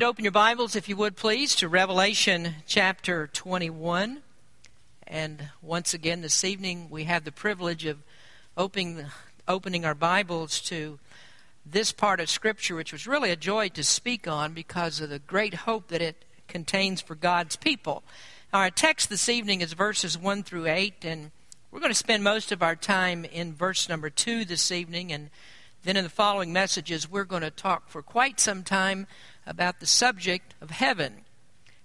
Open your Bibles, if you would please, to Revelation chapter 21. And once again, this evening, we have the privilege of opening, opening our Bibles to this part of Scripture, which was really a joy to speak on because of the great hope that it contains for God's people. Our text this evening is verses 1 through 8, and we're going to spend most of our time in verse number 2 this evening. And then in the following messages, we're going to talk for quite some time about the subject of heaven.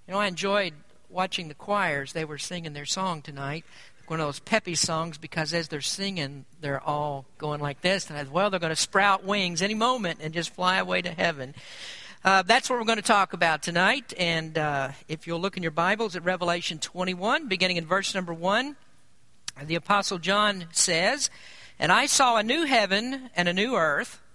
You know, I enjoyed watching the choirs. They were singing their song tonight, one of those peppy songs, because as they're singing, they're all going like this. And thought, well, they're going to sprout wings any moment and just fly away to heaven. Uh, that's what we're going to talk about tonight. And uh, if you'll look in your Bibles at Revelation 21, beginning in verse number 1, the Apostle John says, And I saw a new heaven and a new earth.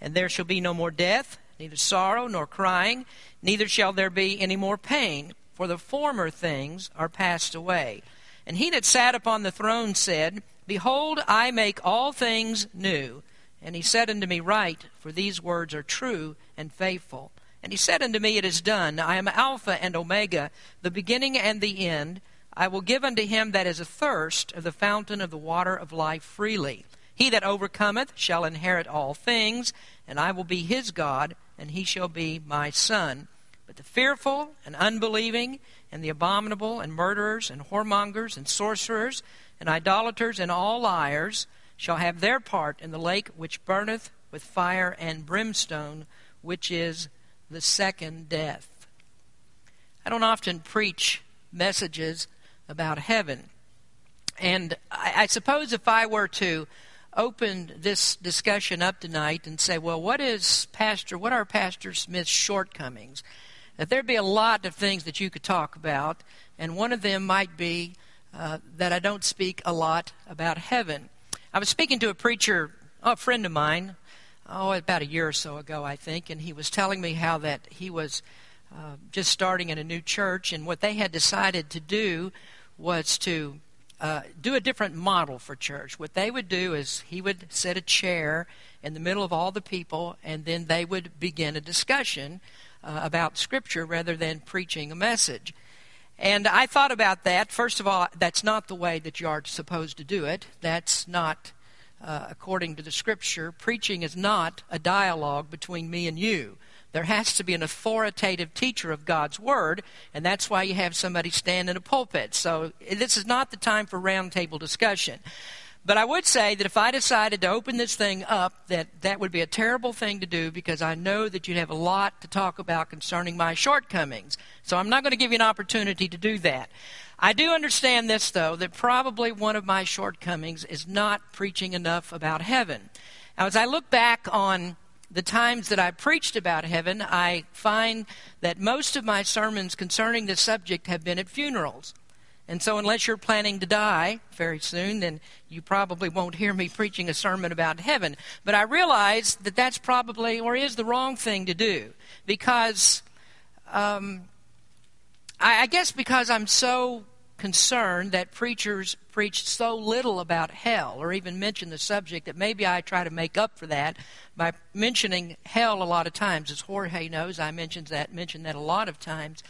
and there shall be no more death, neither sorrow nor crying, neither shall there be any more pain, for the former things are passed away. And he that sat upon the throne said, Behold, I make all things new. And he said unto me, Write, for these words are true and faithful. And he said unto me, It is done. I am Alpha and Omega, the beginning and the end. I will give unto him that is athirst of the fountain of the water of life freely. He that overcometh shall inherit all things, and I will be his God, and he shall be my son. But the fearful and unbelieving, and the abominable, and murderers, and whoremongers, and sorcerers, and idolaters, and all liars shall have their part in the lake which burneth with fire and brimstone, which is the second death. I don't often preach messages about heaven. And I, I suppose if I were to open this discussion up tonight and say, well, what is Pastor, what are Pastor Smith's shortcomings? That there'd be a lot of things that you could talk about, and one of them might be uh, that I don't speak a lot about heaven. I was speaking to a preacher, a friend of mine, oh, about a year or so ago, I think, and he was telling me how that he was uh, just starting in a new church, and what they had decided to do was to uh, do a different model for church. What they would do is he would set a chair in the middle of all the people, and then they would begin a discussion uh, about Scripture rather than preaching a message. And I thought about that. First of all, that's not the way that you are supposed to do it. That's not uh, according to the Scripture. Preaching is not a dialogue between me and you. There has to be an authoritative teacher of God's Word, and that's why you have somebody stand in a pulpit. So this is not the time for roundtable discussion. But I would say that if I decided to open this thing up, that that would be a terrible thing to do because I know that you'd have a lot to talk about concerning my shortcomings. So I'm not going to give you an opportunity to do that. I do understand this, though, that probably one of my shortcomings is not preaching enough about heaven. Now, as I look back on the times that I preached about heaven, I find that most of my sermons concerning this subject have been at funerals. And so, unless you're planning to die very soon, then you probably won't hear me preaching a sermon about heaven. But I realize that that's probably or is the wrong thing to do because um, I, I guess because I'm so concerned that preachers preach so little about hell or even mention the subject that maybe I try to make up for that by mentioning hell a lot of times. As Jorge knows, I mentioned that mention that a lot of times.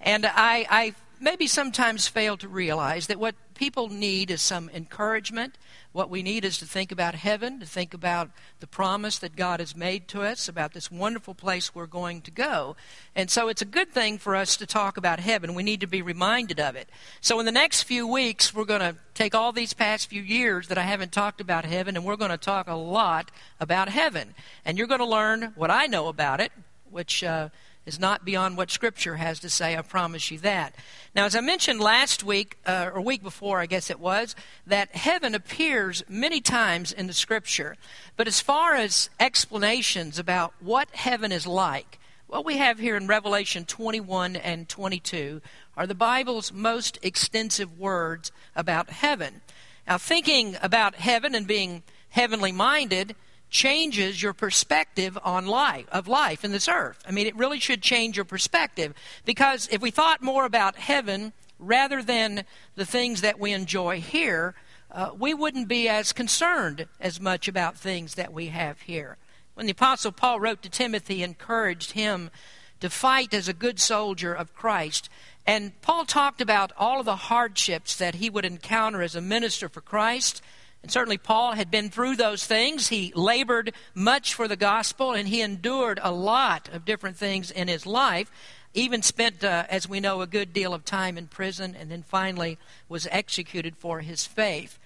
And I, I maybe sometimes fail to realize that what people need is some encouragement. What we need is to think about heaven, to think about the promise that God has made to us, about this wonderful place we're going to go. And so it's a good thing for us to talk about heaven. We need to be reminded of it. So in the next few weeks, we're going to take all these past few years that I haven't talked about heaven, and we're going to talk a lot about heaven. And you're going to learn what I know about it, which. Uh, is not beyond what Scripture has to say. I promise you that. Now, as I mentioned last week, uh, or week before, I guess it was, that heaven appears many times in the Scripture. But as far as explanations about what heaven is like, what we have here in Revelation 21 and 22 are the Bible's most extensive words about heaven. Now, thinking about heaven and being heavenly minded changes your perspective on life of life in this earth. I mean, it really should change your perspective because if we thought more about heaven rather than the things that we enjoy here, uh, we wouldn't be as concerned as much about things that we have here. When the Apostle Paul wrote to Timothy, he encouraged him to fight as a good soldier of Christ. And Paul talked about all of the hardships that he would encounter as a minister for Christ. And certainly Paul had been through those things. He labored much for the gospel and he endured a lot of different things in his life. Even spent, uh, as we know, a good deal of time in prison and then finally was executed for his faith.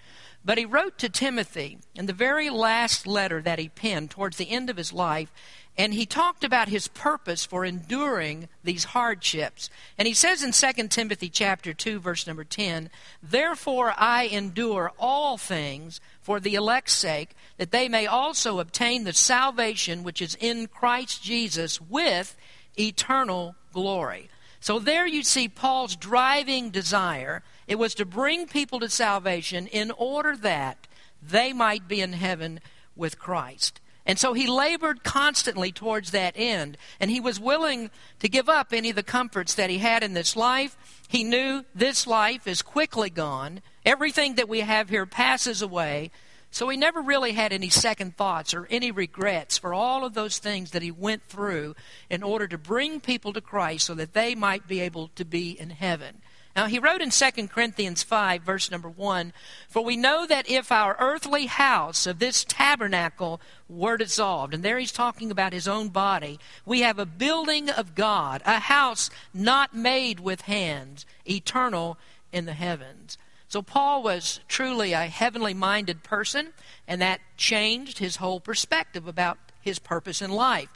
But he wrote to Timothy in the very last letter that he penned towards the end of his life, and he talked about his purpose for enduring these hardships. And he says in 2 Timothy chapter 2 verse number 10, "Therefore I endure all things for the elect's sake, that they may also obtain the salvation which is in Christ Jesus with eternal glory." So there you see Paul's driving desire it was to bring people to salvation in order that they might be in heaven with Christ. And so he labored constantly towards that end. And he was willing to give up any of the comforts that he had in this life. He knew this life is quickly gone. Everything that we have here passes away. So he never really had any second thoughts or any regrets for all of those things that he went through in order to bring people to Christ so that they might be able to be in heaven. Now, he wrote in 2 Corinthians 5, verse number 1 For we know that if our earthly house of this tabernacle were dissolved, and there he's talking about his own body, we have a building of God, a house not made with hands, eternal in the heavens. So, Paul was truly a heavenly minded person, and that changed his whole perspective about his purpose in life.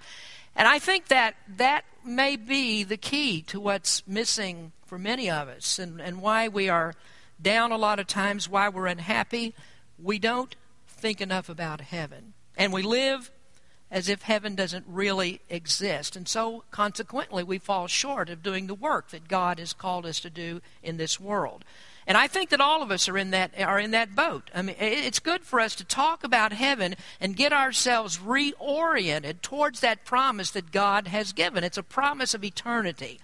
And I think that that may be the key to what's missing for many of us and, and why we are down a lot of times, why we're unhappy. We don't think enough about heaven. And we live as if heaven doesn't really exist. And so, consequently, we fall short of doing the work that God has called us to do in this world. And I think that all of us are in that are in that boat. I mean, it's good for us to talk about heaven and get ourselves reoriented towards that promise that God has given. It's a promise of eternity.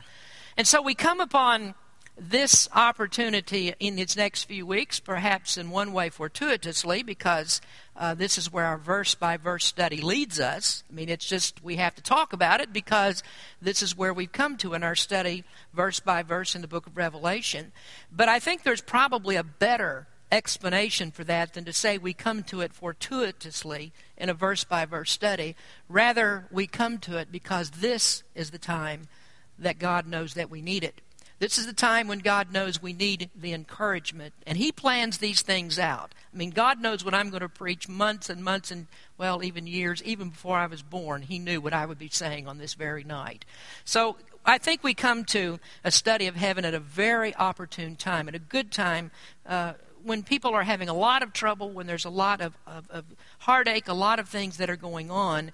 And so we come upon this opportunity in these next few weeks, perhaps in one way fortuitously, because uh, this is where our verse by verse study leads us. I mean, it's just we have to talk about it because this is where we've come to in our study, verse by verse, in the book of Revelation. But I think there's probably a better explanation for that than to say we come to it fortuitously in a verse by verse study. Rather, we come to it because this is the time that God knows that we need it. This is the time when God knows we need the encouragement, and He plans these things out. I mean, God knows what I'm going to preach months and months and, well, even years, even before I was born. He knew what I would be saying on this very night. So I think we come to a study of heaven at a very opportune time, at a good time. Uh, when people are having a lot of trouble, when there's a lot of, of, of heartache, a lot of things that are going on,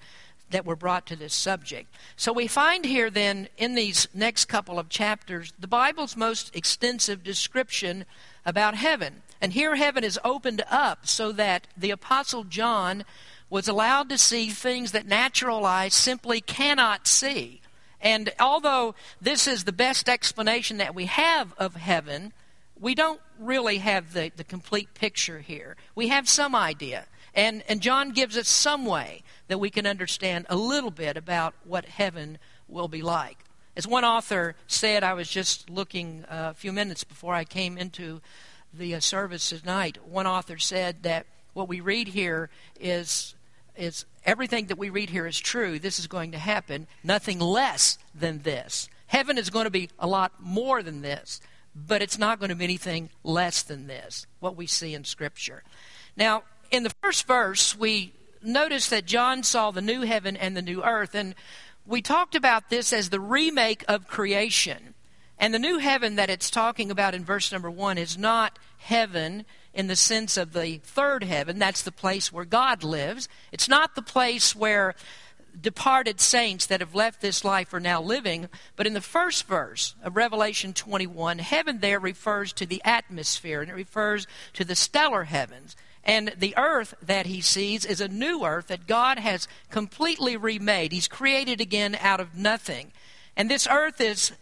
that were brought to this subject. So we find here then in these next couple of chapters the Bible's most extensive description about heaven. And here heaven is opened up so that the Apostle John was allowed to see things that natural eyes simply cannot see. And although this is the best explanation that we have of heaven, we don't really have the, the complete picture here. We have some idea. And, and John gives us some way that we can understand a little bit about what heaven will be like. As one author said, I was just looking uh, a few minutes before I came into the uh, service tonight. One author said that what we read here is is everything that we read here is true. This is going to happen. Nothing less than this. Heaven is going to be a lot more than this, but it's not going to be anything less than this. What we see in Scripture. Now, in the first verse, we notice that John saw the new heaven and the new earth, and we talked about this as the remake of creation. And the new heaven that it's talking about in verse number one is not heaven in the sense of the third heaven. That's the place where God lives. It's not the place where departed saints that have left this life are now living. But in the first verse of Revelation 21, heaven there refers to the atmosphere and it refers to the stellar heavens. And the earth that he sees is a new earth that God has completely remade. He's created again out of nothing. And this earth is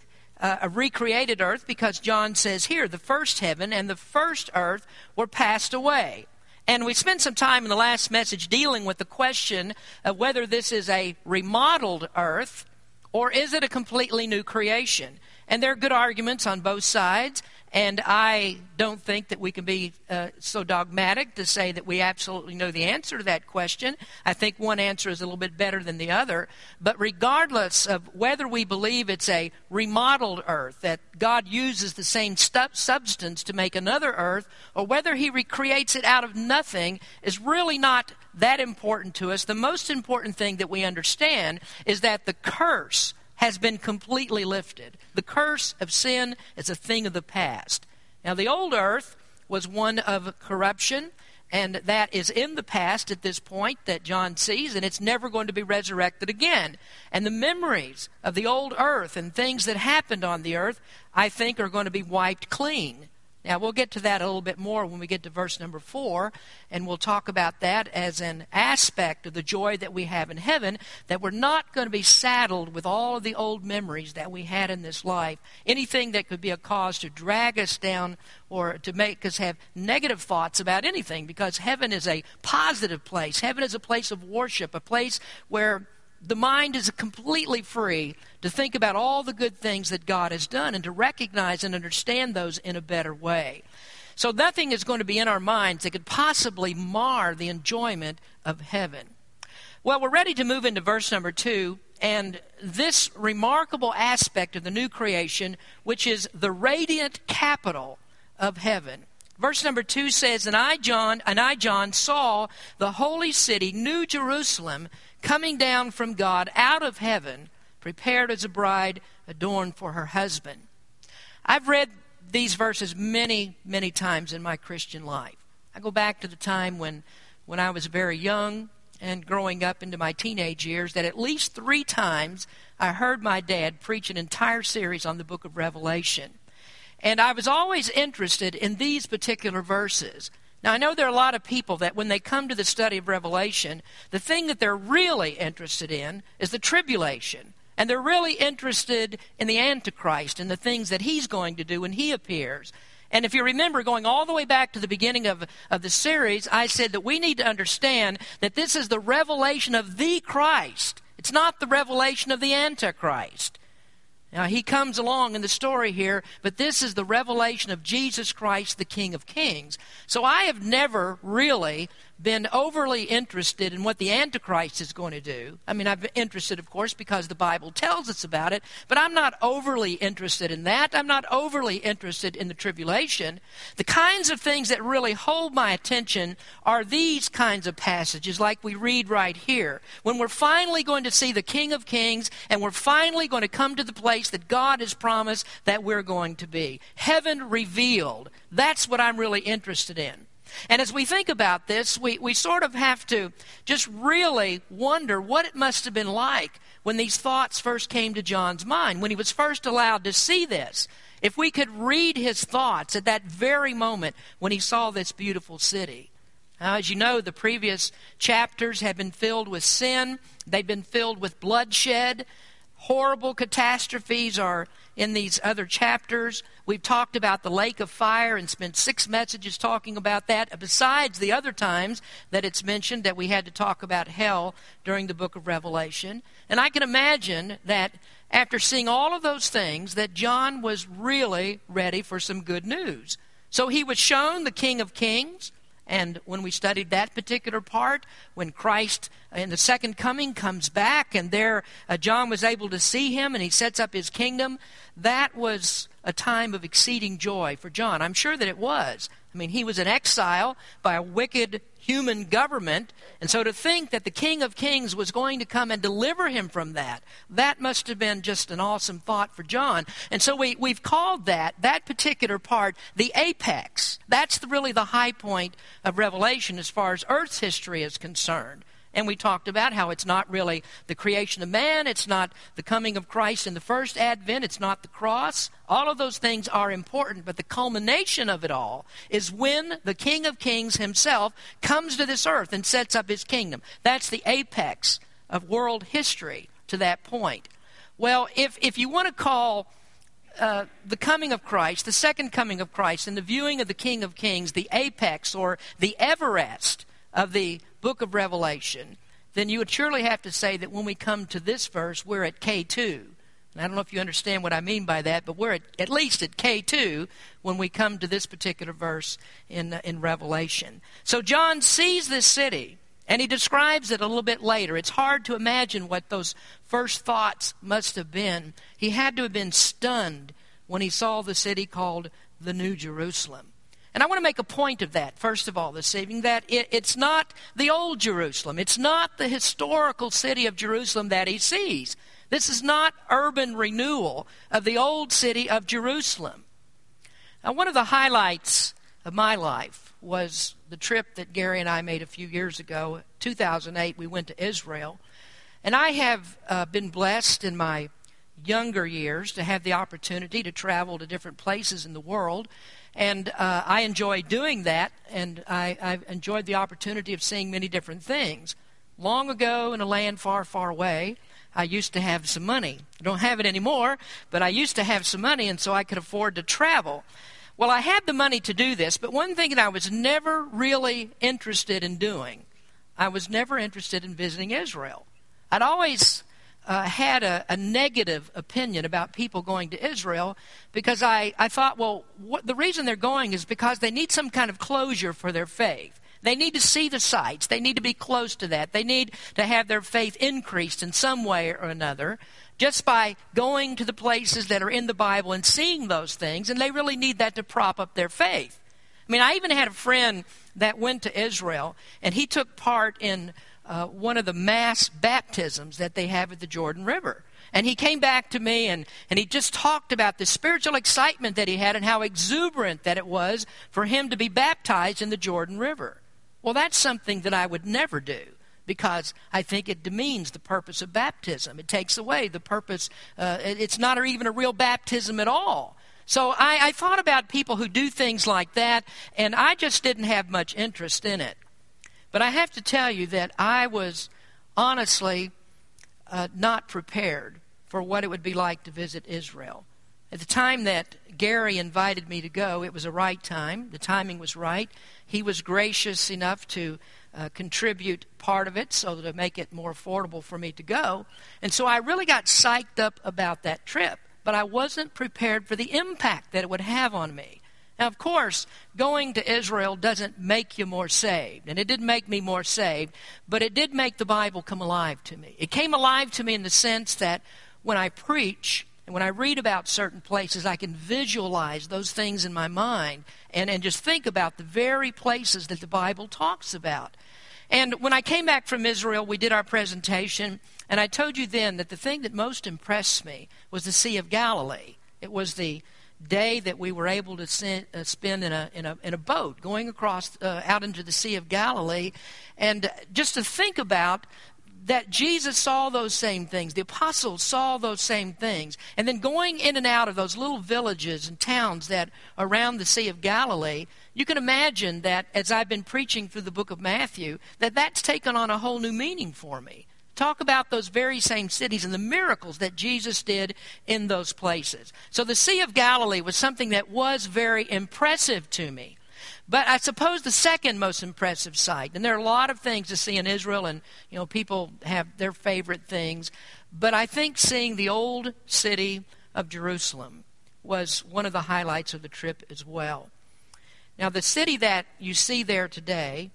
uh, a recreated earth because John says here the first heaven and the first earth were passed away. And we spent some time in the last message dealing with the question of whether this is a remodeled earth or is it a completely new creation. And there are good arguments on both sides. And I don't think that we can be uh, so dogmatic to say that we absolutely know the answer to that question. I think one answer is a little bit better than the other. But regardless of whether we believe it's a remodeled earth, that God uses the same stu- substance to make another earth, or whether He recreates it out of nothing, is really not that important to us. The most important thing that we understand is that the curse has been completely lifted. The curse of sin is a thing of the past. Now, the old earth was one of corruption, and that is in the past at this point that John sees, and it's never going to be resurrected again. And the memories of the old earth and things that happened on the earth, I think, are going to be wiped clean. Now, we'll get to that a little bit more when we get to verse number four, and we'll talk about that as an aspect of the joy that we have in heaven, that we're not going to be saddled with all of the old memories that we had in this life. Anything that could be a cause to drag us down or to make us have negative thoughts about anything, because heaven is a positive place. Heaven is a place of worship, a place where the mind is completely free to think about all the good things that God has done and to recognize and understand those in a better way. So nothing is going to be in our minds that could possibly mar the enjoyment of heaven. Well, we're ready to move into verse number two, and this remarkable aspect of the new creation, which is the radiant capital of heaven. Verse number two says, And I, John, and I, John, saw the holy city, New Jerusalem, coming down from God out of heaven, prepared as a bride adorned for her husband. I've read these verses many, many times in my Christian life. I go back to the time when, when I was very young and growing up into my teenage years that at least three times I heard my dad preach an entire series on the book of Revelation. And I was always interested in these particular verses. Now, I know there are a lot of people that when they come to the study of Revelation, the thing that they're really interested in is the tribulation. And they're really interested in the Antichrist and the things that he's going to do when he appears. And if you remember, going all the way back to the beginning of, of the series, I said that we need to understand that this is the revelation of the Christ. It's not the revelation of the Antichrist. Now, he comes along in the story here, but this is the revelation of Jesus Christ, the King of Kings. So I have never really been overly interested in what the Antichrist is going to do. I mean, I've been interested, of course, because the Bible tells us about it, but I'm not overly interested in that. I'm not overly interested in the tribulation. The kinds of things that really hold my attention are these kinds of passages, like we read right here. When we're finally going to see the King of Kings, and we're finally going to come to the place that God has promised that we're going to be. Heaven revealed. That's what I'm really interested in. And as we think about this, we, we sort of have to just really wonder what it must have been like when these thoughts first came to John's mind, when he was first allowed to see this. If we could read his thoughts at that very moment when he saw this beautiful city. Now, as you know, the previous chapters have been filled with sin, they've been filled with bloodshed. Horrible catastrophes are in these other chapters. We've talked about the lake of fire and spent six messages talking about that, besides the other times that it's mentioned that we had to talk about hell during the book of Revelation. And I can imagine that after seeing all of those things, that John was really ready for some good news. So he was shown the King of Kings. And when we studied that particular part, when Christ in the second coming comes back, and there uh, John was able to see him and he sets up his kingdom, that was a time of exceeding joy for John. I'm sure that it was. I mean, he was in exile by a wicked human government, and so to think that the King of Kings was going to come and deliver him from that, that must have been just an awesome thought for John. And so we, we've called that, that particular part, the apex. That's the, really the high point of Revelation as far as Earth's history is concerned. And we talked about how it's not really the creation of man, it's not the coming of Christ in the first advent, it's not the cross. All of those things are important, but the culmination of it all is when the King of Kings himself comes to this earth and sets up his kingdom. That's the apex of world history to that point. Well, if, if you want to call uh, the coming of Christ, the second coming of Christ, and the viewing of the King of Kings, the apex or the Everest of the book of Revelation, then you would surely have to say that when we come to this verse, we're at K2. And I don't know if you understand what I mean by that, but we're at, at least at K2 when we come to this particular verse in, in Revelation. So John sees this city and he describes it a little bit later. It's hard to imagine what those first thoughts must have been. He had to have been stunned when he saw the city called the New Jerusalem. And I want to make a point of that, first of all, this evening, that it, it's not the old Jerusalem. It's not the historical city of Jerusalem that he sees. This is not urban renewal of the old city of Jerusalem. Now, one of the highlights of my life was the trip that Gary and I made a few years ago, 2008. We went to Israel. And I have uh, been blessed in my younger years to have the opportunity to travel to different places in the world. And uh, I enjoy doing that, and I, I've enjoyed the opportunity of seeing many different things. Long ago, in a land far, far away, I used to have some money. I don't have it anymore, but I used to have some money, and so I could afford to travel. Well, I had the money to do this, but one thing that I was never really interested in doing, I was never interested in visiting Israel. I'd always uh, had a, a, negative opinion about people going to Israel because I, I thought, well, what, the reason they're going is because they need some kind of closure for their faith. They need to see the sights. They need to be close to that. They need to have their faith increased in some way or another just by going to the places that are in the Bible and seeing those things, and they really need that to prop up their faith. I mean, I even had a friend that went to Israel, and he took part in uh, one of the mass baptisms that they have at the Jordan River. And he came back to me and, and he just talked about the spiritual excitement that he had and how exuberant that it was for him to be baptized in the Jordan River. Well, that's something that I would never do because I think it demeans the purpose of baptism. It takes away the purpose. Uh, it's not even a real baptism at all. So I, I thought about people who do things like that, and I just didn't have much interest in it. But I have to tell you that I was honestly uh, not prepared for what it would be like to visit Israel. At the time that Gary invited me to go, it was a right time. The timing was right. He was gracious enough to uh, contribute part of it so to make it more affordable for me to go. And so I really got psyched up about that trip, but I wasn't prepared for the impact that it would have on me. Now, of course, going to Israel doesn't make you more saved, and it didn't make me more saved, but it did make the Bible come alive to me. It came alive to me in the sense that when I preach, and when I read about certain places, I can visualize those things in my mind and, and just think about the very places that the Bible talks about. And when I came back from Israel, we did our presentation, and I told you then that the thing that most impressed me was the Sea of Galilee. It was the day that we were able to send, uh, spend in a, in, a, in a boat going across uh, out into the Sea of Galilee. And just to think about that Jesus saw those same things. The apostles saw those same things. And then going in and out of those little villages and towns that around the Sea of Galilee, you can imagine that as I've been preaching through the book of Matthew, that that's taken on a whole new meaning for me. Talk about those very same cities and the miracles that Jesus did in those places. So the Sea of Galilee was something that was very impressive to me. But I suppose the second most impressive sight, and there are a lot of things to see in Israel, and you know people have their favorite things, but I think seeing the old city of Jerusalem was one of the highlights of the trip as well. Now, the city that you see there today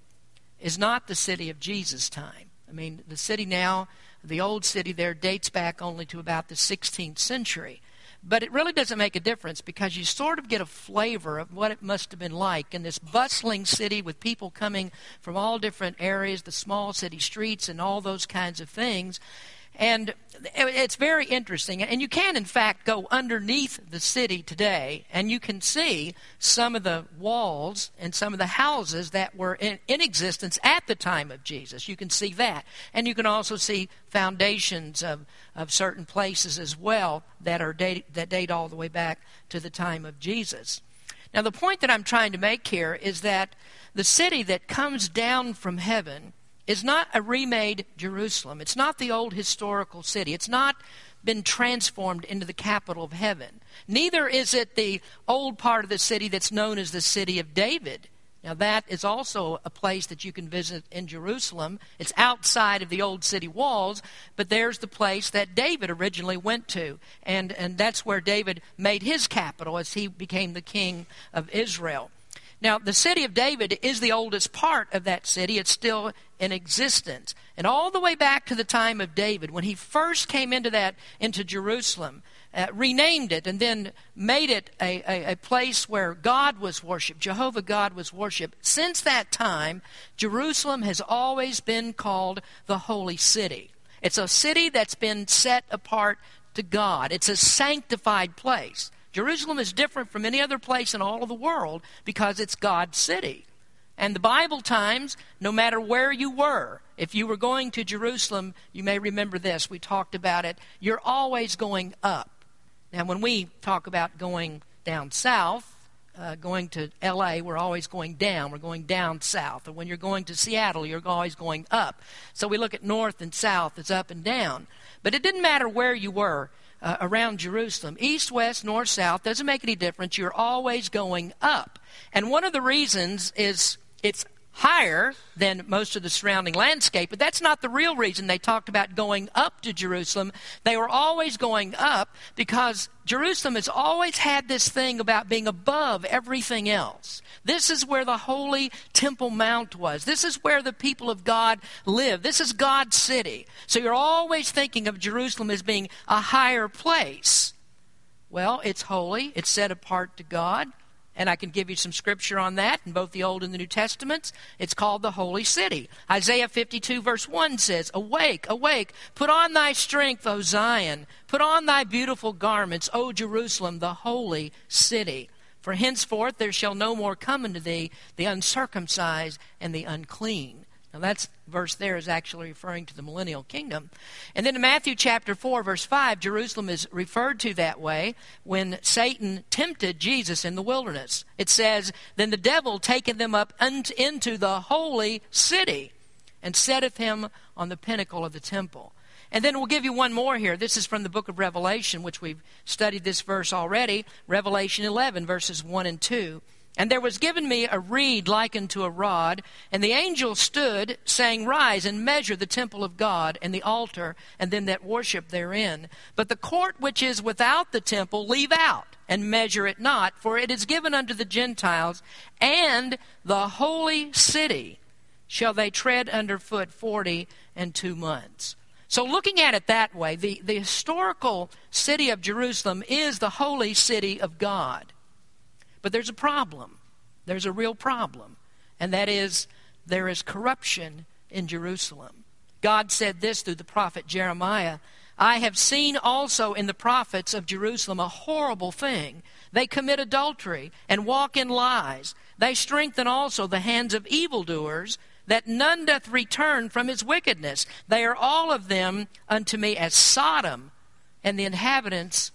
is not the city of Jesus' time. I mean, the city now, the old city there, dates back only to about the 16th century. But it really doesn't make a difference because you sort of get a flavor of what it must have been like in this bustling city with people coming from all different areas, the small city streets, and all those kinds of things. And it's very interesting. And you can, in fact, go underneath the city today and you can see some of the walls and some of the houses that were in, in existence at the time of Jesus. You can see that. And you can also see foundations of, of certain places as well that, are date, that date all the way back to the time of Jesus. Now, the point that I'm trying to make here is that the city that comes down from heaven is not a remade Jerusalem. It's not the old historical city. It's not been transformed into the capital of heaven. Neither is it the old part of the city that's known as the city of David. Now, that is also a place that you can visit in Jerusalem. It's outside of the old city walls, but there's the place that David originally went to. And, and that's where David made his capital as he became the king of Israel. Now, the city of David is the oldest part of that city. It's still in existence. And all the way back to the time of David, when he first came into that, into Jerusalem, uh, renamed it and then made it a, a, a, place where God was worshiped, Jehovah God was worshiped. Since that time, Jerusalem has always been called the Holy City. It's a city that's been set apart to God, it's a sanctified place. Jerusalem is different from any other place in all of the world because it's God's city. And the Bible times, no matter where you were, if you were going to Jerusalem, you may remember this. We talked about it. You're always going up. Now, when we talk about going down south, uh, going to LA, we're always going down. We're going down south. And when you're going to Seattle, you're always going up. So we look at north and south as up and down. But it didn't matter where you were uh, around Jerusalem. East, west, north, south, doesn't make any difference. You're always going up. And one of the reasons is it's higher than most of the surrounding landscape, but that's not the real reason they talked about going up to Jerusalem. They were always going up because Jerusalem has always had this thing about being above everything else. This is where the holy Temple Mount was. This is where the people of God live. This is God's city. So you're always thinking of Jerusalem as being a higher place. Well, it's holy, it's set apart to God. And I can give you some scripture on that in both the Old and the New Testaments. It's called the Holy City. Isaiah 52, verse 1 says, Awake, awake, put on thy strength, O Zion. Put on thy beautiful garments, O Jerusalem, the holy city. For henceforth there shall no more come unto thee the uncircumcised and the unclean. Now that verse there is actually referring to the millennial kingdom. And then in Matthew chapter 4 verse 5, Jerusalem is referred to that way when Satan tempted Jesus in the wilderness. It says, Then the devil taketh them up into the holy city and setteth him on the pinnacle of the temple. And then we'll give you one more here. This is from the book of Revelation, which we've studied this verse already. Revelation 11, verses 1 and 2. And there was given me a reed like unto a rod, and the angel stood, saying, Rise and measure the temple of God, and the altar, and them that worship therein. But the court which is without the temple leave out, and measure it not, for it is given unto the Gentiles, and the holy city shall they tread under foot forty and two months. So, looking at it that way, the, the historical city of Jerusalem is the holy city of God. But there's a problem. There's a real problem. And that is there is corruption in Jerusalem. God said this through the prophet Jeremiah I have seen also in the prophets of Jerusalem a horrible thing. They commit adultery and walk in lies. They strengthen also the hands of evildoers, that none doth return from his wickedness. They are all of them unto me as Sodom, and the inhabitants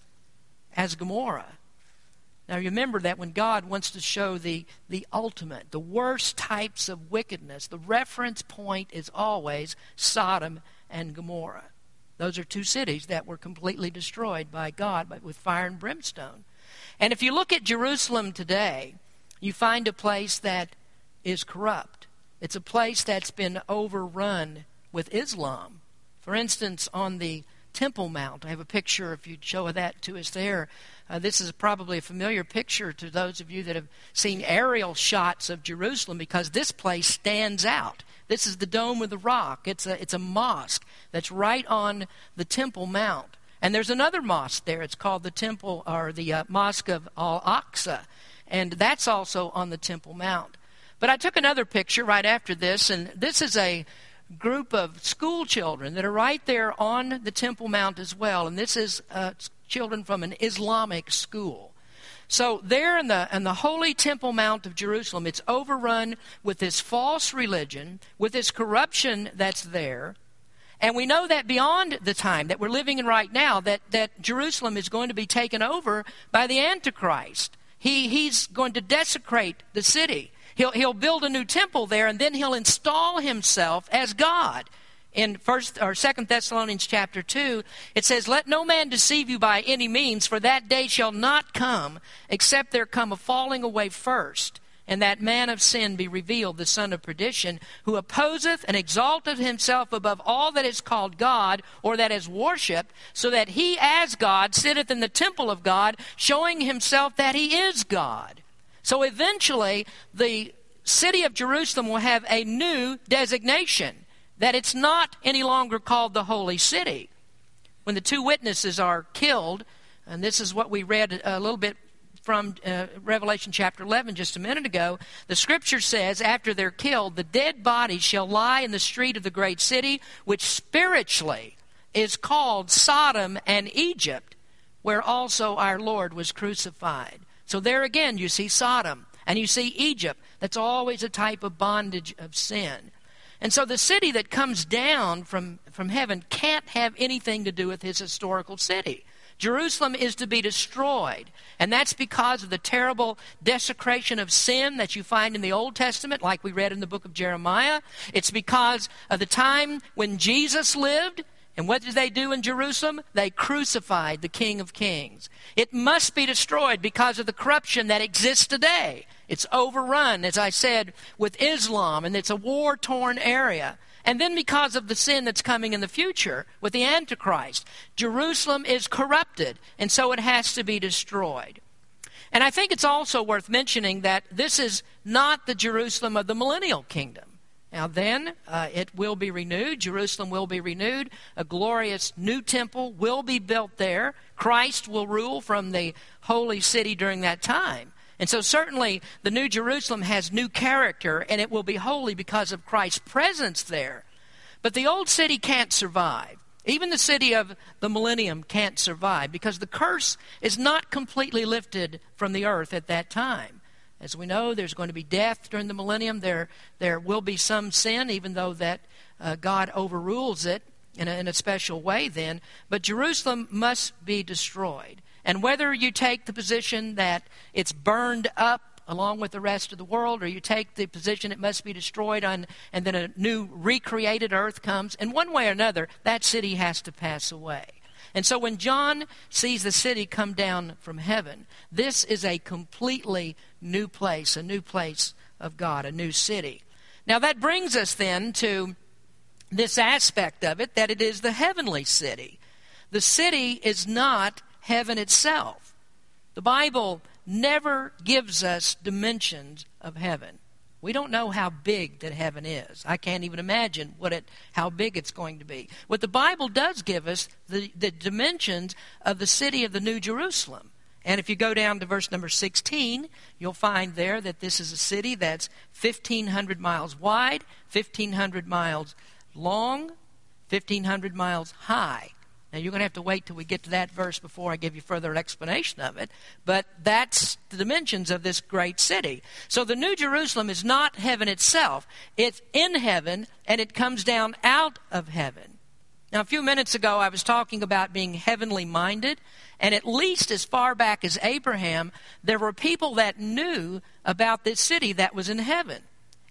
as Gomorrah. Now remember that when God wants to show the, the ultimate, the worst types of wickedness, the reference point is always Sodom and Gomorrah. Those are two cities that were completely destroyed by God but with fire and brimstone. And if you look at Jerusalem today, you find a place that is corrupt. It's a place that's been overrun with Islam. For instance, on the Temple Mount, I have a picture, if you'd show that to us there. Uh, this is probably a familiar picture to those of you that have seen aerial shots of Jerusalem because this place stands out. This is the Dome of the Rock. It's a, it's a mosque that's right on the Temple Mount. And there's another mosque there. It's called the Temple or the uh, Mosque of Al Aqsa. And that's also on the Temple Mount. But I took another picture right after this, and this is a group of school children that are right there on the Temple Mount as well. And this is uh, children from an Islamic school. So there in the in the holy Temple Mount of Jerusalem, it's overrun with this false religion, with this corruption that's there. And we know that beyond the time that we're living in right now, that, that Jerusalem is going to be taken over by the Antichrist. He, he's going to desecrate the city. He'll, he'll build a new temple there, and then he'll install himself as God. In first or second thessalonians chapter 2 it says let no man deceive you by any means for that day shall not come except there come a falling away first and that man of sin be revealed the son of perdition who opposeth and exalteth himself above all that is called god or that is worshipped so that he as god sitteth in the temple of god showing himself that he is god so eventually the city of jerusalem will have a new designation that it's not any longer called the holy city. When the two witnesses are killed, and this is what we read a little bit from uh, Revelation chapter 11 just a minute ago, the scripture says, after they're killed, the dead bodies shall lie in the street of the great city, which spiritually is called Sodom and Egypt, where also our Lord was crucified. So there again, you see Sodom and you see Egypt. That's always a type of bondage of sin. And so the city that comes down from, from heaven can't have anything to do with his historical city. Jerusalem is to be destroyed. And that's because of the terrible desecration of sin that you find in the Old Testament, like we read in the book of Jeremiah. It's because of the time when Jesus lived. And what did they do in Jerusalem? They crucified the King of Kings. It must be destroyed because of the corruption that exists today. It's overrun, as I said, with Islam, and it's a war torn area. And then because of the sin that's coming in the future with the Antichrist, Jerusalem is corrupted, and so it has to be destroyed. And I think it's also worth mentioning that this is not the Jerusalem of the millennial kingdom. Now, then, uh, it will be renewed. Jerusalem will be renewed. A glorious new temple will be built there. Christ will rule from the holy city during that time. And so, certainly, the New Jerusalem has new character, and it will be holy because of Christ's presence there. But the old city can't survive. Even the city of the millennium can't survive because the curse is not completely lifted from the earth at that time. As we know, there's going to be death during the millennium. There, there will be some sin, even though that uh, God overrules it in a, in a special way then. But Jerusalem must be destroyed. And whether you take the position that it's burned up along with the rest of the world, or you take the position it must be destroyed on, and then a new recreated earth comes, in one way or another, that city has to pass away. And so when John sees the city come down from heaven, this is a completely new place, a new place of God, a new city. Now that brings us then to this aspect of it that it is the heavenly city. The city is not heaven itself. The Bible never gives us dimensions of heaven. We don't know how big that heaven is. I can't even imagine what it, how big it's going to be. What the Bible does give us the, the dimensions of the city of the New Jerusalem. And if you go down to verse number 16, you'll find there that this is a city that's 1,500 miles wide, 1,500 miles long, 1,500 miles high. Now, you're going to have to wait till we get to that verse before I give you further explanation of it. But that's the dimensions of this great city. So the New Jerusalem is not heaven itself, it's in heaven, and it comes down out of heaven. Now, a few minutes ago, I was talking about being heavenly minded, and at least as far back as Abraham, there were people that knew about this city that was in heaven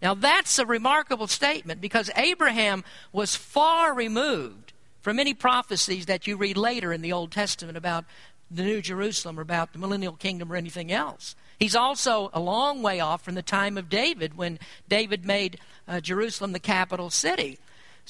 Now, that's a remarkable statement because Abraham was far removed from any prophecies that you read later in the Old Testament about the New Jerusalem or about the millennial kingdom or anything else. He's also a long way off from the time of David when David made uh, Jerusalem the capital city.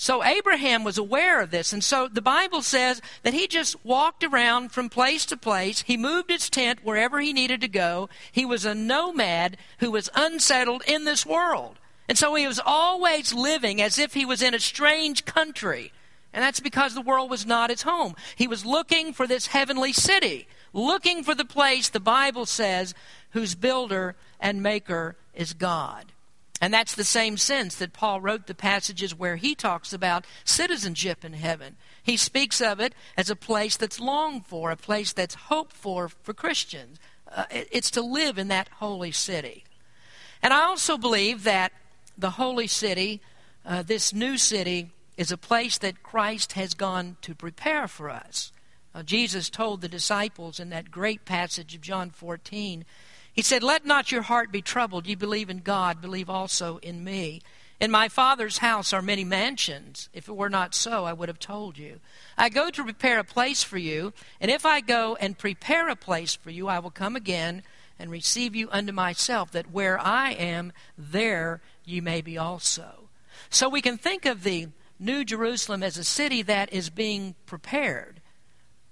So Abraham was aware of this. And so the Bible says that he just walked around from place to place. He moved his tent wherever he needed to go. He was a nomad who was unsettled in this world. And so he was always living as if he was in a strange country. And that's because the world was not his home. He was looking for this heavenly city, looking for the place the Bible says whose builder and maker is God. And that's the same sense that Paul wrote the passages where he talks about citizenship in heaven. He speaks of it as a place that's longed for, a place that's hoped for for Christians. Uh, it's to live in that holy city. And I also believe that the holy city, uh, this new city, is a place that Christ has gone to prepare for us. Uh, Jesus told the disciples in that great passage of John 14 he said, Let not your heart be troubled. You believe in God, believe also in me. In my Father's house are many mansions. If it were not so, I would have told you. I go to prepare a place for you, and if I go and prepare a place for you, I will come again and receive you unto myself, that where I am, there you may be also. So we can think of the New Jerusalem as a city that is being prepared.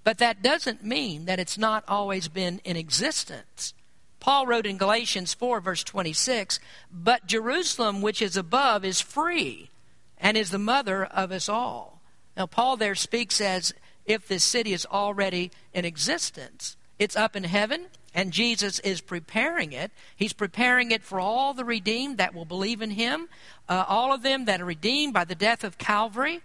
But that doesn't mean that it's not always been in existence. Paul wrote in Galatians 4, verse 26, But Jerusalem, which is above, is free and is the mother of us all. Now, Paul there speaks as if this city is already in existence. It's up in heaven, and Jesus is preparing it. He's preparing it for all the redeemed that will believe in him, uh, all of them that are redeemed by the death of Calvary.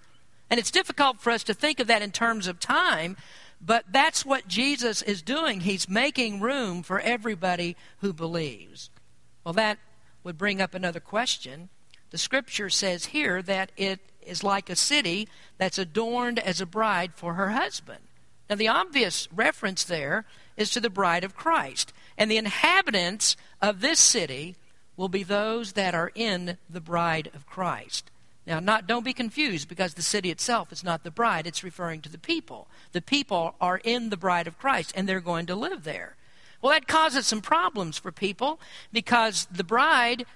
And it's difficult for us to think of that in terms of time but that's what Jesus is doing. He's making room for everybody who believes. Well, that would bring up another question. The scripture says here that it is like a city that's adorned as a bride for her husband. Now, the obvious reference there is to the bride of Christ. And the inhabitants of this city will be those that are in the bride of Christ. Now, not, don't be confused because the city itself is not the bride, it's referring to the people. The people are in the bride of Christ and they're going to live there. Well, that causes some problems for people because the bride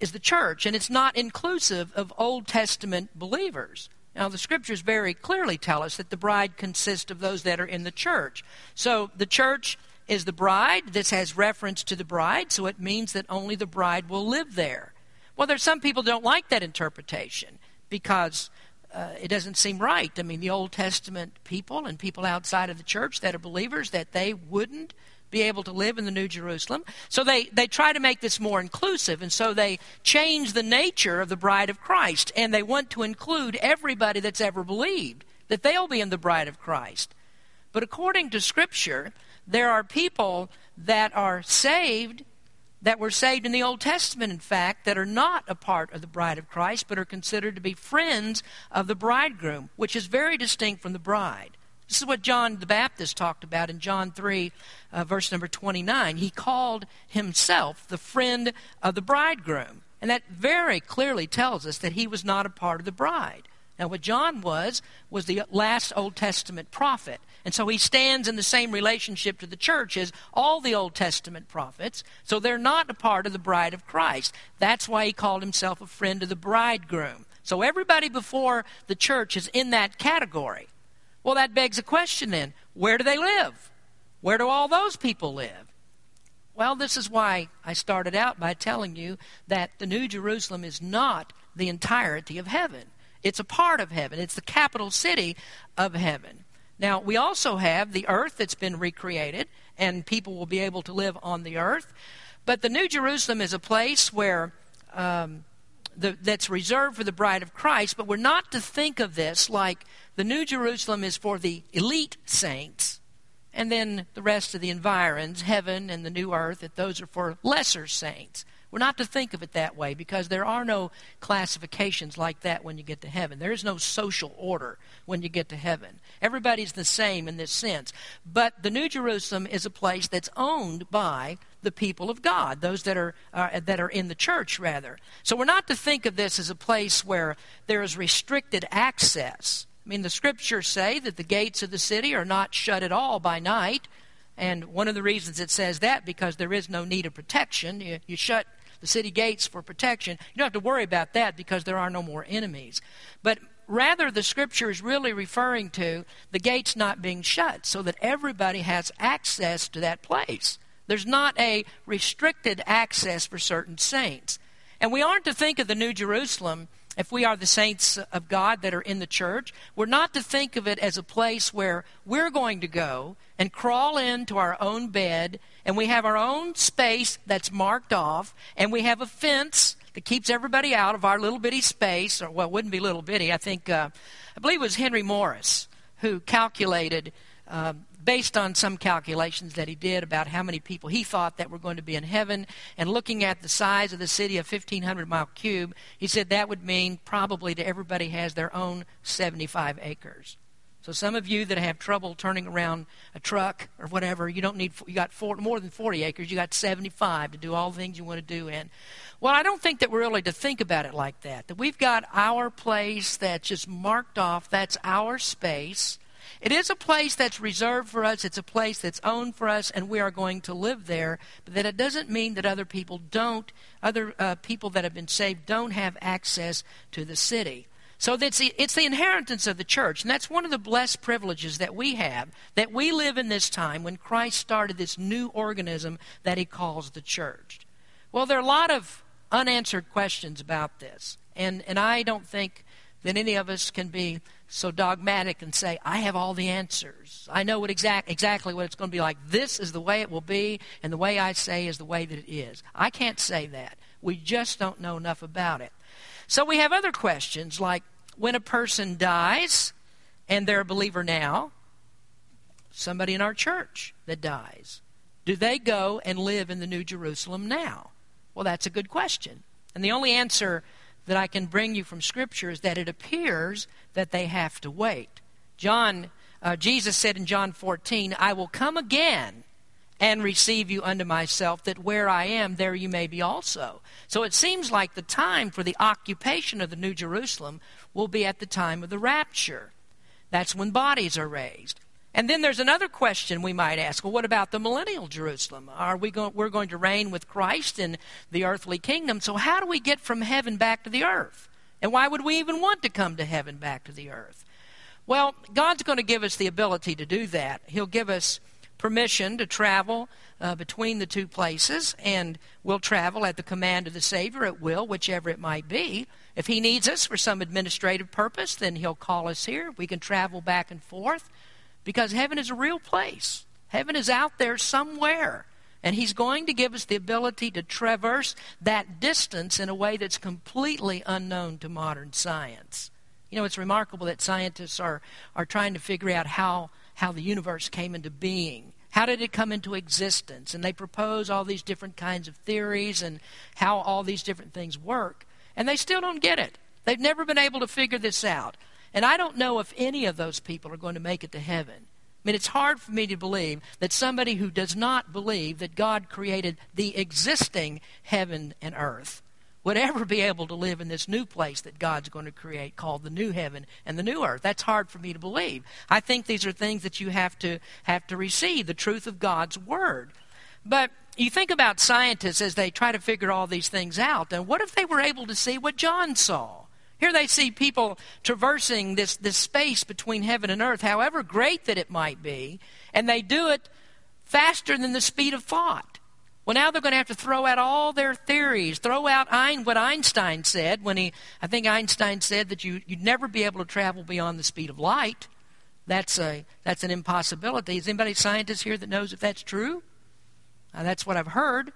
is the church and it's not inclusive of Old Testament believers. Now, the scriptures very clearly tell us that the bride consists of those that are in the church. So, the church is the bride. This has reference to the bride, so it means that only the bride will live there. Well, there's some people don't like that interpretation because uh, it doesn't seem right. I mean, the Old Testament people and people outside of the church that are believers that they wouldn't be able to live in the New Jerusalem. So they, they try to make this more inclusive, and so they change the nature of the bride of Christ, and they want to include everybody that's ever believed, that they'll be in the bride of Christ. But according to Scripture, there are people that are saved that were saved in the Old Testament, in fact, that are not a part of the bride of Christ, but are considered to be friends of the bridegroom, which is very distinct from the bride. This is what John the Baptist talked about in John 3, uh, verse number 29. He called himself the friend of the bridegroom. And that very clearly tells us that he was not a part of the bride. Now, what John was, was the last Old Testament prophet. And so he stands in the same relationship to the church as all the Old Testament prophets. So they're not a part of the bride of Christ. That's why he called himself a friend of the bridegroom. So everybody before the church is in that category. Well, that begs a question then where do they live? Where do all those people live? Well, this is why I started out by telling you that the New Jerusalem is not the entirety of heaven. It's a part of heaven, it's the capital city of heaven. Now, we also have the earth that's been recreated, and people will be able to live on the earth. But the New Jerusalem is a place where um, the, that's reserved for the bride of Christ, but we're not to think of this like the New Jerusalem is for the elite saints, and then the rest of the environs, heaven and the new earth, that those are for lesser saints. We're not to think of it that way because there are no classifications like that when you get to heaven. There is no social order when you get to heaven. Everybody's the same in this sense. But the New Jerusalem is a place that's owned by the people of God, those that are uh, that are in the church rather. So we're not to think of this as a place where there is restricted access. I mean, the scriptures say that the gates of the city are not shut at all by night. And one of the reasons it says that because there is no need of protection. You, you shut the city gates for protection. You don't have to worry about that because there are no more enemies. But rather, the scripture is really referring to the gates not being shut so that everybody has access to that place. There's not a restricted access for certain saints. And we aren't to think of the New Jerusalem if we are the saints of God that are in the church, we're not to think of it as a place where we're going to go and crawl into our own bed and we have our own space that's marked off and we have a fence that keeps everybody out of our little bitty space or well wouldn't be little bitty. I think uh, i believe it was henry morris who calculated uh, based on some calculations that he did about how many people he thought that were going to be in heaven. And looking at the size of the city of 1500 mile cube he said that would mean probably that everybody has their own 75 acres so some of you that have trouble turning around a truck or whatever you don't need you got four, more than 40 acres you got 75 to do all the things you want to do in well i don't think that we're really to think about it like that that we've got our place that's just marked off that's our space it is a place that's reserved for us, it's a place that's owned for us, and we are going to live there. But that it doesn't mean that other people don't, other uh, people that have been saved don't have access to the city. So it's the, it's the inheritance of the church. And that's one of the blessed privileges that we have, that we live in this time when Christ started this new organism that he calls the church. Well, there are a lot of unanswered questions about this. And, and I don't think that any of us can be so dogmatic and say, I have all the answers. I know what exact, exactly what it's going to be like. This is the way it will be, and the way I say is the way that it is. I can't say that. We just don't know enough about it. So we have other questions like when a person dies and they're a believer now, somebody in our church that dies, do they go and live in the New Jerusalem now? Well, that's a good question. And the only answer that I can bring you from Scripture is that it appears that they have to wait. John, uh, Jesus said in John 14, I will come again and receive you unto myself, that where I am, there you may be also. So it seems like the time for the occupation of the New Jerusalem will be at the time of the rapture. That's when bodies are raised. And then there's another question we might ask. Well, what about the millennial Jerusalem? Are we going, we're going to reign with Christ in the earthly kingdom. So how do we get from heaven back to the earth? And why would we even want to come to heaven back to the earth? Well, God's going to give us the ability to do that. He'll give us permission to travel uh, between the two places, and we'll travel at the command of the Savior at will, whichever it might be. If He needs us for some administrative purpose, then He'll call us here. We can travel back and forth because heaven is a real place. Heaven is out there somewhere. And He's going to give us the ability to traverse that distance in a way that's completely unknown to modern science. You know, it's remarkable that scientists are, are trying to figure out how, how the universe came into being. How did it come into existence? And they propose all these different kinds of theories and how all these different things work. And they still don't get it. They've never been able to figure this out. And I don't know if any of those people are going to make it to heaven. I mean, it's hard for me to believe that somebody who does not believe that God created the existing heaven and earth would ever be able to live in this new place that God's going to create called the new heaven and the new earth. That's hard for me to believe. I think these are things that you have to have to receive the truth of God's word. But you think about scientists as they try to figure all these things out, and what if they were able to see what John saw? Here they see people traversing this, this space between heaven and earth, however great that it might be, and they do it faster than the speed of thought. Well, now they're going to have to throw out all their theories, throw out Ein, what Einstein said when he, I think Einstein said that you, you'd never be able to travel beyond the speed of light. That's, a, that's an impossibility. Is anybody a scientist here that knows if that's true? Uh, that's what I've heard.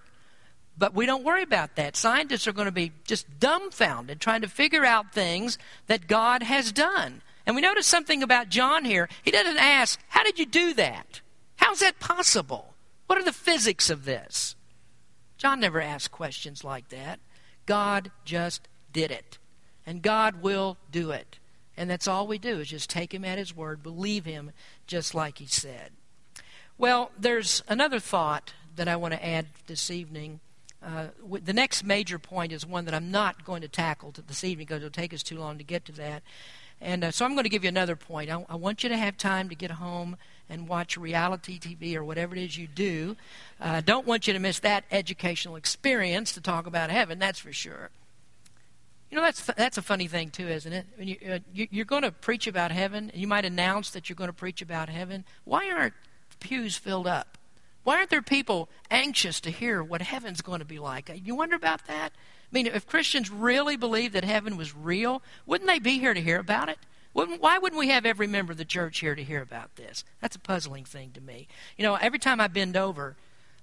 But we don't worry about that. Scientists are going to be just dumbfounded trying to figure out things that God has done. And we notice something about John here. He doesn't ask, How did you do that? How's that possible? What are the physics of this? John never asked questions like that. God just did it. And God will do it. And that's all we do is just take him at his word, believe him just like he said. Well, there's another thought that I want to add this evening uh, the next major point is one that I'm not going to tackle this evening because it'll take us too long to get to that. And uh, so I'm going to give you another point. I, I, want you to have time to get home and watch reality TV or whatever it is you do. Uh, don't want you to miss that educational experience to talk about heaven, that's for sure. You know, that's, that's a funny thing, too, isn't it? When you, uh, you, you're going to preach about heaven, and you might announce that you're going to preach about heaven. Why aren't pews filled up? Why aren't there people anxious to hear what heaven's going to be like? You wonder about that? I mean, if Christians really believed that heaven was real, wouldn't they be here to hear about it? Why wouldn't we have every member of the church here to hear about this? That's a puzzling thing to me. You know, every time I bend over,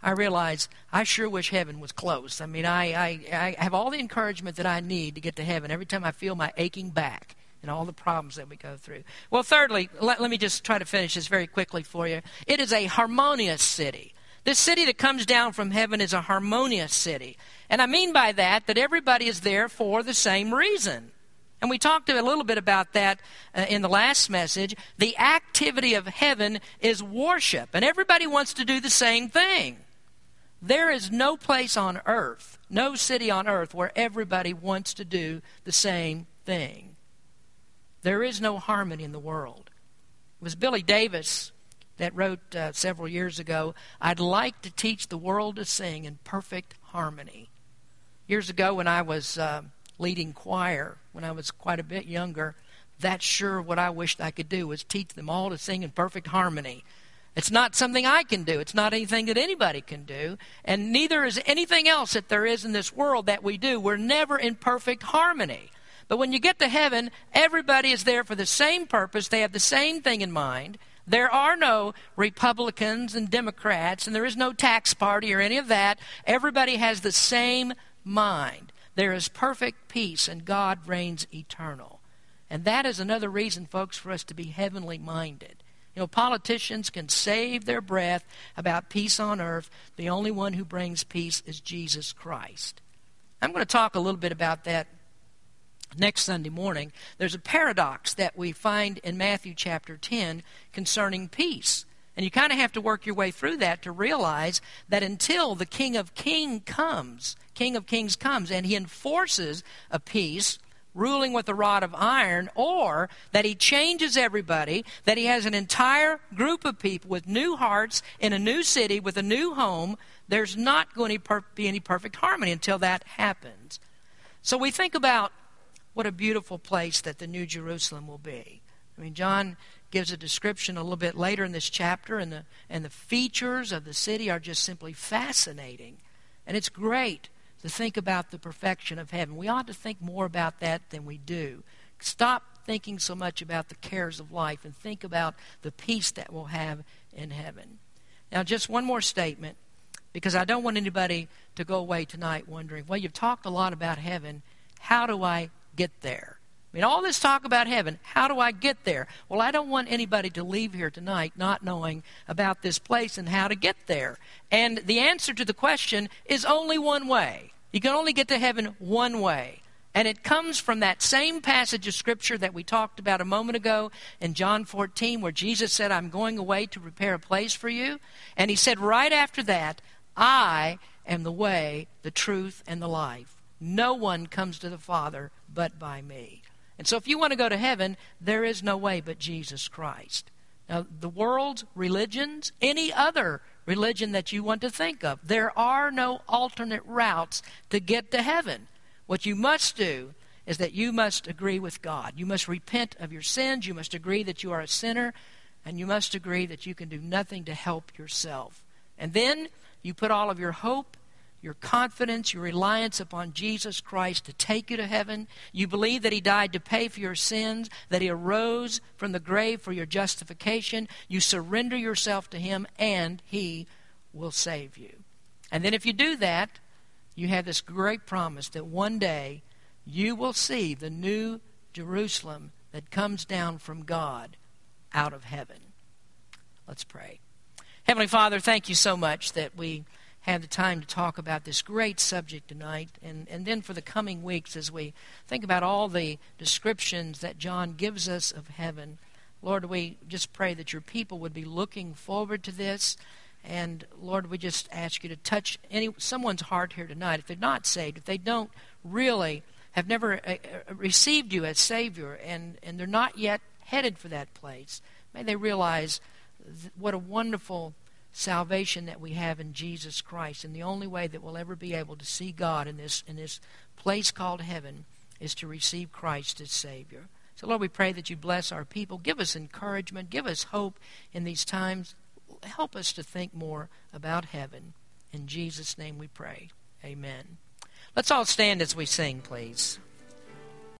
I realize I sure wish heaven was close. I mean, I, I, I have all the encouragement that I need to get to heaven every time I feel my aching back and all the problems that we go through. Well, thirdly, let, let me just try to finish this very quickly for you. It is a harmonious city. This city that comes down from heaven is a harmonious city. And I mean by that that everybody is there for the same reason. And we talked a little bit about that uh, in the last message. The activity of heaven is worship, and everybody wants to do the same thing. There is no place on earth, no city on earth, where everybody wants to do the same thing. There is no harmony in the world. It was Billy Davis that wrote uh, several years ago, I'd like to teach the world to sing in perfect harmony. Years ago, when I was uh, leading choir, when I was quite a bit younger, that's sure what I wished I could do was teach them all to sing in perfect harmony. It's not something I can do. It's not anything that anybody can do. And neither is anything else that there is in this world that we do. We're never in perfect harmony. But when you get to heaven, everybody is there for the same purpose. They have the same thing in mind. There are no Republicans and Democrats, and there is no tax party or any of that. Everybody has the same mind. There is perfect peace, and God reigns eternal. And that is another reason, folks, for us to be heavenly minded. You know, politicians can save their breath about peace on earth. The only one who brings peace is Jesus Christ. I'm going to talk a little bit about that next Sunday morning, there's a paradox that we find in Matthew chapter 10 concerning peace. And you kind of have to work your way through that to realize that until the King of King comes, King of Kings comes, and he enforces a peace, ruling with a rod of iron, or that he changes everybody, that he has an entire group of people with new hearts in a new city with a new home, there's not going to be any perfect harmony until that happens. So we think about what a beautiful place that the New Jerusalem will be. I mean, John gives a description a little bit later in this chapter, and the, and the features of the city are just simply fascinating. And it's great to think about the perfection of heaven. We ought to think more about that than we do. Stop thinking so much about the cares of life and think about the peace that we'll have in heaven. Now, just one more statement, because I don't want anybody to go away tonight wondering, well, you've talked a lot about heaven. How do I get there? I mean, all this talk about heaven, how do I get there? Well, I don't want anybody to leave here tonight not knowing about this place and how to get there. And the answer to the question is only one way. You can only get to heaven one way. And it comes from that same passage of Scripture that we talked about a moment ago in John 14, where Jesus said, I'm going away to prepare a place for you. And he said right after that, I am the way, the truth, and the life. No one comes to the Father but by me. And so if you want to go to heaven, there is no way but Jesus Christ. Now, the world's religions, any other religion that you want to think of, there are no alternate routes to get to heaven. What you must do is that you must agree with God. You must repent of your sins. You must agree that you are a sinner. And you must agree that you can do nothing to help yourself. And then you put all of your hope your confidence, your reliance upon Jesus Christ to take you to heaven. You believe that He died to pay for your sins, that He arose from the grave for your justification. You surrender yourself to Him, and He will save you. And then, if you do that, you have this great promise that one day you will see the new Jerusalem that comes down from God out of heaven. Let's pray. Heavenly Father, thank you so much that we have the time to talk about this great subject tonight. And, and then for the coming weeks, as we think about all the descriptions that John gives us of heaven, Lord, we just pray that your people would be looking forward to this. And Lord, we just ask you to touch any someone's heart here tonight. If they're not saved, if they don't really have never uh, uh received you as Savior, and, and they're not yet headed for that place, may they realize what a wonderful salvation that we have in Jesus Christ. And the only way that we'll ever be able to see God in this, in this place called heaven is to receive Christ as Savior. So, Lord, we pray that you bless our people. Give us encouragement. Give us hope in these times. Help us to think more about heaven. In Jesus' name we pray. Amen. Let's all stand as we sing, please.